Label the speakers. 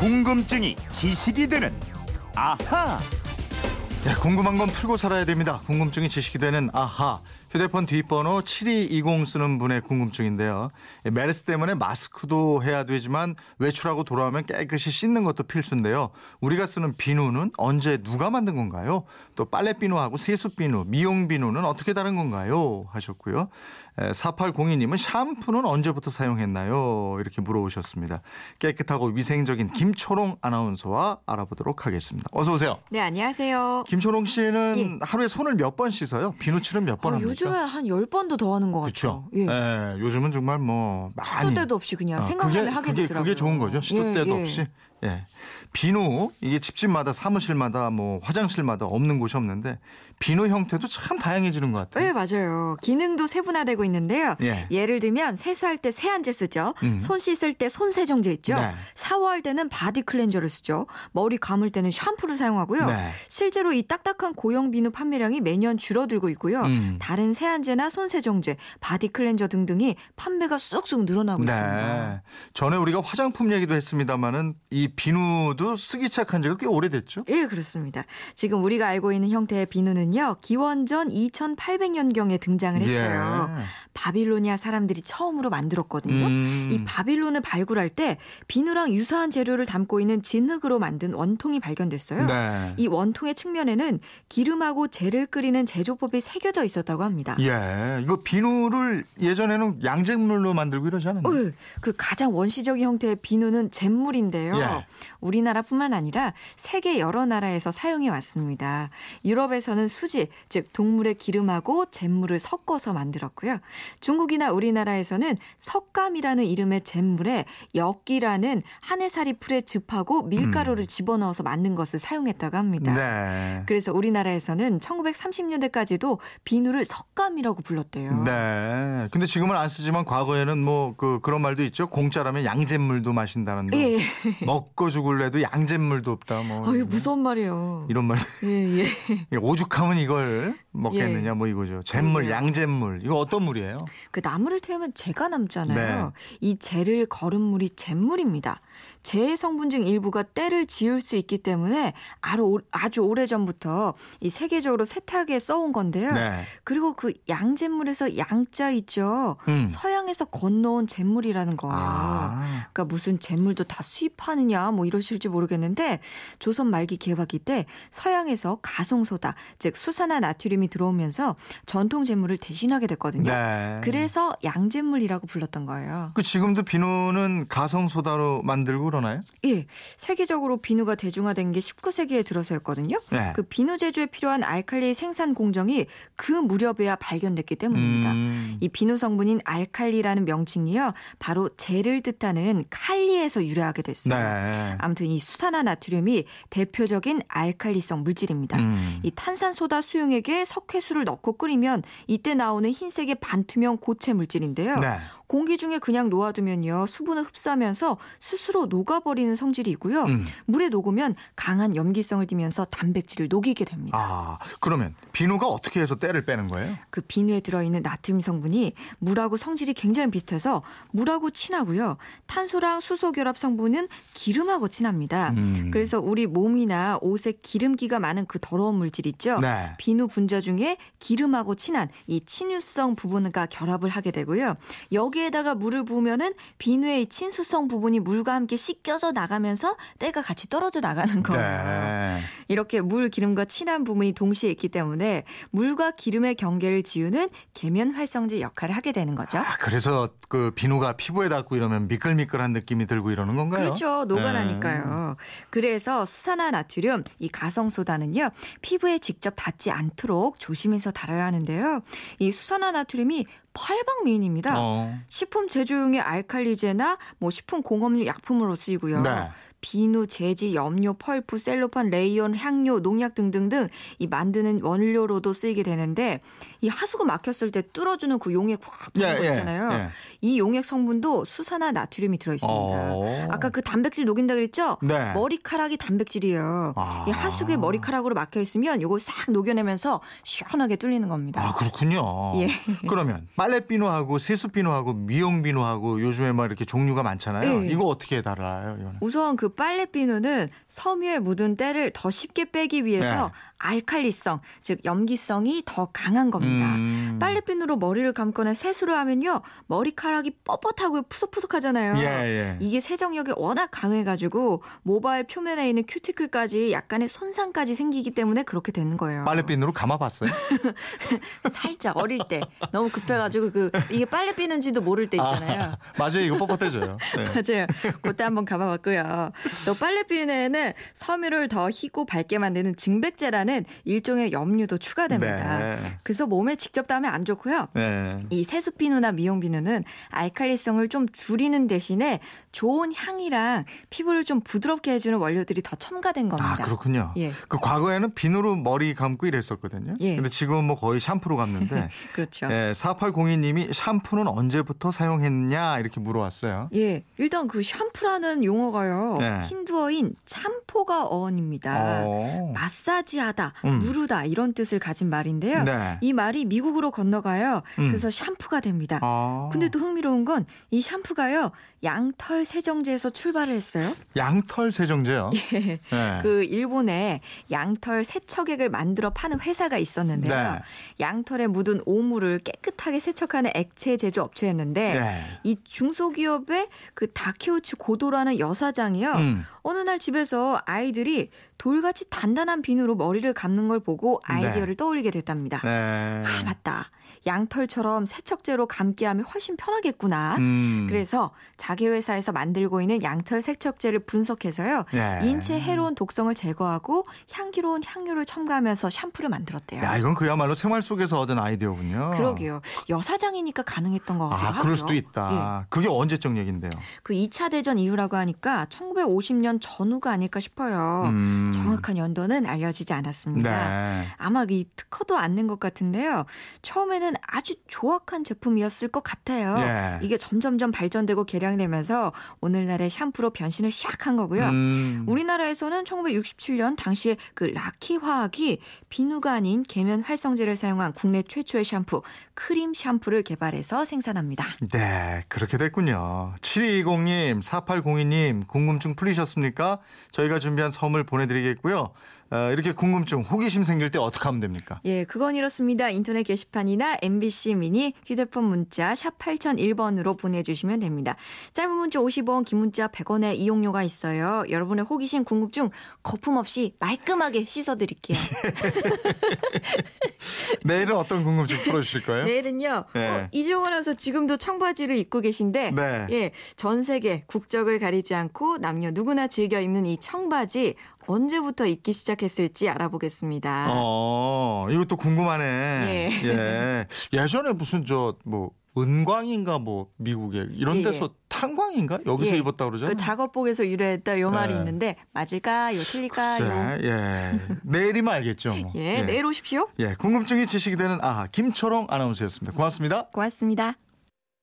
Speaker 1: 궁금증이 지식이 되는 아하.
Speaker 2: 네, 궁금한 건 풀고 살아야 됩니다. 궁금증이 지식이 되는 아하. 휴대폰 뒷번호 7220 쓰는 분의 궁금증인데요. 메르스 때문에 마스크도 해야 되지만 외출하고 돌아오면 깨끗이 씻는 것도 필수인데요. 우리가 쓰는 비누는 언제 누가 만든 건가요? 또 빨래 비누하고 세수 비누, 미용 비누는 어떻게 다른 건가요? 하셨고요. 4802님은 샴푸는 언제부터 사용했나요? 이렇게 물어보셨습니다. 깨끗하고 위생적인 김초롱 아나운서와 알아보도록 하겠습니다. 어서 오세요.
Speaker 3: 네, 안녕하세요.
Speaker 2: 김초롱 씨는 하루에 손을 몇 번 씻어요? 비누칠은 몇번
Speaker 3: 어,
Speaker 2: 합니까?
Speaker 3: 요즘에 한 10번도 더 하는 것. 같아요. 예.
Speaker 2: 예, 요즘은 정말 뭐 많이
Speaker 3: 시도 때도 없이 그냥
Speaker 2: 어,
Speaker 3: 생각나면
Speaker 2: 그게,
Speaker 3: 하게
Speaker 2: 그게,
Speaker 3: 되더라고요.
Speaker 2: 그게 좋은 거죠. 시도
Speaker 3: 예,
Speaker 2: 때도
Speaker 3: 예.
Speaker 2: 없이. 예. 비누 이게 집집마다 사무실마다 뭐 화장실마다 없는 곳이 없는데 비누 형태도 참 다양해지는 것 같아요.
Speaker 3: 네, 맞아요. 기능도 세분화되고 있는데요.
Speaker 2: 예.
Speaker 3: 예를 들면 세수할 때 세안제 쓰죠.
Speaker 2: 음.
Speaker 3: 손 씻을 때 손세정제 있죠.
Speaker 2: 네.
Speaker 3: 샤워할 때는 바디 클렌저를 쓰죠. 머리 감을 때는 샴푸를 사용하고요.
Speaker 2: 네.
Speaker 3: 실제로 이 딱딱한 고형 비누 판매량이 매년 줄어들고 있고요.
Speaker 2: 음.
Speaker 3: 다른 세안제나 손세정제, 바디 클렌저 등등이 판매가 쑥쑥 늘어나고 있습니다.
Speaker 2: 네. 전에 우리가 화장품 얘기도 했습니다만은 이 비누도 쓰기 시작한 지가 꽤 오래됐죠.
Speaker 3: 예, 그렇습니다. 지금 우리가 알고 있는 형태의 비누는요, 기원전 2800년경에 등장을 했어요.
Speaker 2: 예.
Speaker 3: 바빌로니아 사람들이 처음으로 만들었거든요.
Speaker 2: 음.
Speaker 3: 이 바빌론을 발굴할 때 비누랑 유사한 재료를 담고 있는 진흙으로 만든 원통이 발견됐어요.
Speaker 2: 네.
Speaker 3: 이 원통의 측면에는 기름하고 재를 끓이는 제조법이 새겨져 있었다고 합니다.
Speaker 2: 예. 이거 비누를 예전에는 양잿물로 만들고 이러지 않았나요?
Speaker 3: 어, 그 가장 원시적인 형태의 비누는 잿물인데요.
Speaker 2: 예.
Speaker 3: 우리나라뿐만 아니라 세계 여러 나라에서 사용해 왔습니다. 유럽에서는 수지, 즉 동물의 기름하고 잿물을 섞어서 만들었고요. 중국이나 우리나라에서는 석감이라는 이름의 잿물에 엿기라는 한해살이 풀의 즙하고 밀가루를 집어넣어서 만든 것을 사용했다고 합니다.
Speaker 2: 음. 네.
Speaker 3: 그래서 우리나라에서는 1930년대까지도 비누를 석감이라고 불렀대요.
Speaker 2: 네. 근데 지금은 안 쓰지만 과거에는 뭐 그 그런 말도 있죠. 공짜라면 양잿물도 마신다는 거.
Speaker 3: 예.
Speaker 2: 먹고 죽을래도 양잿물도 없다. 뭐
Speaker 3: 어유 무서운 말이에요.
Speaker 2: 이런 말.
Speaker 3: 예, 예.
Speaker 2: 오죽하면 이걸 먹겠느냐
Speaker 3: 예.
Speaker 2: 뭐 이거죠. 잿물,
Speaker 3: 그러게요.
Speaker 2: 양잿물. 이거 어떤 물이에요?
Speaker 3: 그 나무를 태우면 재가 남잖아요.
Speaker 2: 네.
Speaker 3: 이 재를 거른 물이 잿물입니다. 재의 성분 중 일부가 때를 지울 수 있기 때문에 아주, 오- 아주 오래 전부터 이 세계적으로 세탁에 써온 건데요.
Speaker 2: 네.
Speaker 3: 그리고 그 양잿물에서 양자 있죠.
Speaker 2: 음.
Speaker 3: 서양에서 건너온 잿물이라는 거예요.
Speaker 2: 아.
Speaker 3: 그러니까 무슨 잿물도 다 수입하느냐 뭐 이러실지 모르겠는데 조선 말기 개화기 때 서양에서 가성소다 즉 수산화 나트륨이 들어오면서 전통 잿물을 대신하게 됐거든요.
Speaker 2: 네.
Speaker 3: 그래서 양잿물이라고 불렀던 거예요.
Speaker 2: 그 지금도 비누는 가성 소다로 만들고 그러나요?
Speaker 3: 예, 세계적으로 비누가 대중화된 게 19세기에 들어서였거든요.
Speaker 2: 네.
Speaker 3: 그 비누 제조에 필요한 알칼리 생산 공정이 그 무렵에야 발견됐기 때문입니다.
Speaker 2: 음.
Speaker 3: 이 비누 성분인 알칼리라는 명칭이요. 바로 젤을 뜻하는 칼리에서 유래하게 됐어요.
Speaker 2: 네.
Speaker 3: 아무튼 이 수산화 나트륨이 대표적인 알칼리성 물질입니다.
Speaker 2: 음.
Speaker 3: 이 탄산소다 수용액에 석회수를 넣고 끓이면 이때 나오는 흰색의 반투명 고체 물질인데요.
Speaker 2: 네.
Speaker 3: 공기 중에 그냥 놓아두면요 수분을 흡수하면서 스스로 녹아버리는 성질이 있고요.
Speaker 2: 음.
Speaker 3: 물에 녹으면 강한 염기성을 띠면서 단백질을 녹이게 됩니다.
Speaker 2: 아, 그러면 비누가 어떻게 해서 때를 빼는 거예요?
Speaker 3: 그 비누에 들어있는 나트륨 성분이 물하고 성질이 굉장히 비슷해서 물하고 친하고요. 탄소랑 수소 결합 성분은 기름하고 친합니다.
Speaker 2: 음.
Speaker 3: 그래서 우리 몸이나 옷에 기름기가 많은 그 더러운 물질 있죠.
Speaker 2: 네.
Speaker 3: 비누 분자 중에 기름하고 친한 이 친유성 부분과 결합을 하게 되고요. 여기 에다가 물을 부으면은 비누의 이 친수성 부분이 물과 함께 씻겨져 나가면서 때가 같이 떨어져 나가는 거예요.
Speaker 2: 네.
Speaker 3: 이렇게 물 기름과 친한 부분이 동시에 있기 때문에 물과 기름의 경계를 지우는 계면 활성제 역할을 하게 되는 거죠.
Speaker 2: 아, 그래서 그 비누가 피부에 닿고 이러면 미끌미끌한 느낌이 들고 이러는 건가요?
Speaker 3: 그렇죠. 녹아나니까요. 그래서 수산화 나트륨, 이 가성소다는요, 피부에 직접 닿지 않도록 조심해서 다뤄야 하는데요. 이 수산화 나트륨이 팔방미인입니다.
Speaker 2: 어.
Speaker 3: 식품 제조용의 알칼리제나 뭐 식품 공업용 약품으로 쓰이고요.
Speaker 2: 네.
Speaker 3: 비누, 제지, 염료, 펄프, 셀로판, 레이온, 향료, 농약 등등등 이 만드는 원료로도 쓰이게 되는데 이 하수구 막혔을 때 뚫어주는 그 용액 확 부는
Speaker 2: 예,
Speaker 3: 거
Speaker 2: 예,
Speaker 3: 있잖아요.
Speaker 2: 예.
Speaker 3: 이 용액 성분도 수산화 나트륨이 들어 있습니다.
Speaker 2: 어.
Speaker 3: 아까 그 단백질 녹인다 그랬죠?
Speaker 2: 네.
Speaker 3: 머리카락이 단백질이에요.
Speaker 2: 아.
Speaker 3: 이 하수구에 머리카락으로 막혀 있으면 요거 싹 녹여내면서 시원하게 뚫리는 겁니다.
Speaker 2: 아, 그렇군요.
Speaker 3: 예.
Speaker 2: 그러면 빨래 비누하고 세수 비누하고 미용 비누하고 요즘에 막 이렇게 종류가 많잖아요.
Speaker 3: 예.
Speaker 2: 이거 어떻게 달라요? 이거는?
Speaker 3: 우선 그 빨래 비누는 섬유에 묻은 때를 더 쉽게 빼기 위해서
Speaker 2: 네.
Speaker 3: 알칼리성, 즉 염기성이 더 강한 겁니다.
Speaker 2: 음.
Speaker 3: 빨래핀으로 머리를 감거나 세수를 하면요 머리카락이 뻣뻣하고 푸석푸석하잖아요.
Speaker 2: 예, 예.
Speaker 3: 이게 세정력이 워낙 강해가지고 모발 표면에 있는 큐티클까지 약간의 손상까지 생기기 때문에 그렇게 되는 거예요.
Speaker 2: 빨래핀으로 감아봤어요?
Speaker 3: 살짝 어릴 때 너무 급해가지고 그 이게 빨래비는지도 모를 때 있잖아요.
Speaker 2: 아, 맞아요. 이거 뻣뻣해져요. 네.
Speaker 3: 맞아요. 그때 한번 가봐봤고요. 또 빨래비누에는 섬유를 더 희고 밝게 만드는 증백제라는 일종의 염료도 추가됩니다.
Speaker 2: 네.
Speaker 3: 그래서 몸에 직접 닿으면 안 좋고요.
Speaker 2: 네.
Speaker 3: 이 세수 비누나 미용 비누는 알칼리성을 좀 줄이는 대신에 좋은 향이랑 피부를 좀 부드럽게 해주는 원료들이 더 첨가된 겁니다.
Speaker 2: 아, 그렇군요.
Speaker 3: 예.
Speaker 2: 그 과거에는 비누로 머리 감고 이랬었거든요.
Speaker 3: 예.
Speaker 2: 근데 지금은 뭐 거의 샴푸로 감는데
Speaker 3: 그렇죠.
Speaker 2: 예, 4802님이 샴푸는 언제부터 사용했냐 이렇게 물어왔어요.
Speaker 3: 예, 일단 그 샴푸라는 용어가요.
Speaker 2: 네.
Speaker 3: 힌두어인 참포가 어원입니다.
Speaker 2: 어.
Speaker 3: 마사지하다,
Speaker 2: 음.
Speaker 3: 무르다 이런 뜻을 가진 말인데요.
Speaker 2: 네.
Speaker 3: 이 말이 미국으로 건너가요.
Speaker 2: 음.
Speaker 3: 그래서 샴푸가 됩니다.
Speaker 2: 아.
Speaker 3: 근데 또 흥미로운 건 이 샴푸가요. 양털 세정제에서 출발을 했어요.
Speaker 2: 양털 세정제요.
Speaker 3: 예.
Speaker 2: 네.
Speaker 3: 그 일본에 양털 세척액을 만들어 파는 회사가 있었는데요.
Speaker 2: 네.
Speaker 3: 양털에 묻은 오물을 깨끗하게 세척하는 액체 제조 업체였는데
Speaker 2: 네.
Speaker 3: 이 중소기업의 그 다케우치 고도라는 여사장이요.
Speaker 2: 음.
Speaker 3: 어느 날 집에서 아이들이 돌같이 단단한 비누로 머리를 감는 걸 보고 아이디어를 떠올리게 됐답니다.
Speaker 2: 네.
Speaker 3: 아, 맞다. 양털처럼 세척제로 감게 하면 훨씬 편하겠구나.
Speaker 2: 음.
Speaker 3: 그래서 자기 회사에서 만들고 있는 양털 세척제를 분석해서요.
Speaker 2: 예.
Speaker 3: 인체 해로운 독성을 제거하고 향기로운 향료를 첨가하면서 샴푸를 만들었대요.
Speaker 2: 야, 이건 그야말로 생활 속에서 얻은 아이디어군요.
Speaker 3: 그러게요. 여사장이니까 가능했던 것 같기도
Speaker 2: 아,
Speaker 3: 하고요.
Speaker 2: 그럴 수도 있다. 그게 언제적 얘긴데요?
Speaker 3: 그 2차 대전 이후라고 하니까 1950년 전후가 아닐까 싶어요.
Speaker 2: 음.
Speaker 3: 정확한 연도는 알려지지 않았습니다.
Speaker 2: 네.
Speaker 3: 아마 이 특허도 않는 것 같은데요. 처음에는 아주 조악한 제품이었을 것 같아요.
Speaker 2: 예.
Speaker 3: 이게 점점점 발전되고 개량되면서 오늘날의 샴푸로 변신을 시작한 거고요.
Speaker 2: 음.
Speaker 3: 우리나라에서는 1967년 당시에 그 라키 화학이 비누가 아닌 계면 활성제를 사용한 국내 최초의 샴푸 크림 샴푸를 개발해서 생산합니다.
Speaker 2: 네, 그렇게 됐군요. 7220님, 4802님, 궁금증 풀리셨습니까? 저희가 준비한 선물 보내드리 겠고요. 어, 이렇게 궁금증, 호기심 생길 때 어떻게 하면 됩니까?
Speaker 3: 예, 그건 이렇습니다. 인터넷 게시판이나 MBC 미니 휴대폰 문자 샵 8001번으로 보내주시면 됩니다. 짧은 문자 50원, 긴 문자 100원의 이용료가 있어요. 여러분의 호기심, 궁금증 거품 없이 말끔하게 씻어드릴게요.
Speaker 2: 내일은 어떤 궁금증 풀어주실 거예요?
Speaker 3: 내일은요.
Speaker 2: 네.
Speaker 3: 어, 이종원 아나운서 지금도 청바지를 입고 계신데
Speaker 2: 네.
Speaker 3: 예, 전 세계 국적을 가리지 않고 남녀 누구나 즐겨 입는 이 청바지 언제부터 입기 시작 했을지 알아보겠습니다.
Speaker 2: 어, 이것도 궁금하네.
Speaker 3: 예.
Speaker 2: 예. 예전에 무슨 저, 뭐, 은광인가 뭐, 미국에 이런
Speaker 3: 예,
Speaker 2: 데서 탄광인가? 여기서
Speaker 3: 예.
Speaker 2: 입었다 그러잖아요.
Speaker 3: 그 작업복에서 유래했다 요 말이
Speaker 2: 네.
Speaker 3: 있는데 맞을까 요? 틀릴까요?
Speaker 2: 글쎄, 예. 내일이면 알겠죠. 뭐.
Speaker 3: 예, 내일 오십시오.
Speaker 2: 예, 궁금증이 지식이 되는 아하 김초롱 아나운서였습니다. 고맙습니다.
Speaker 3: 고맙습니다.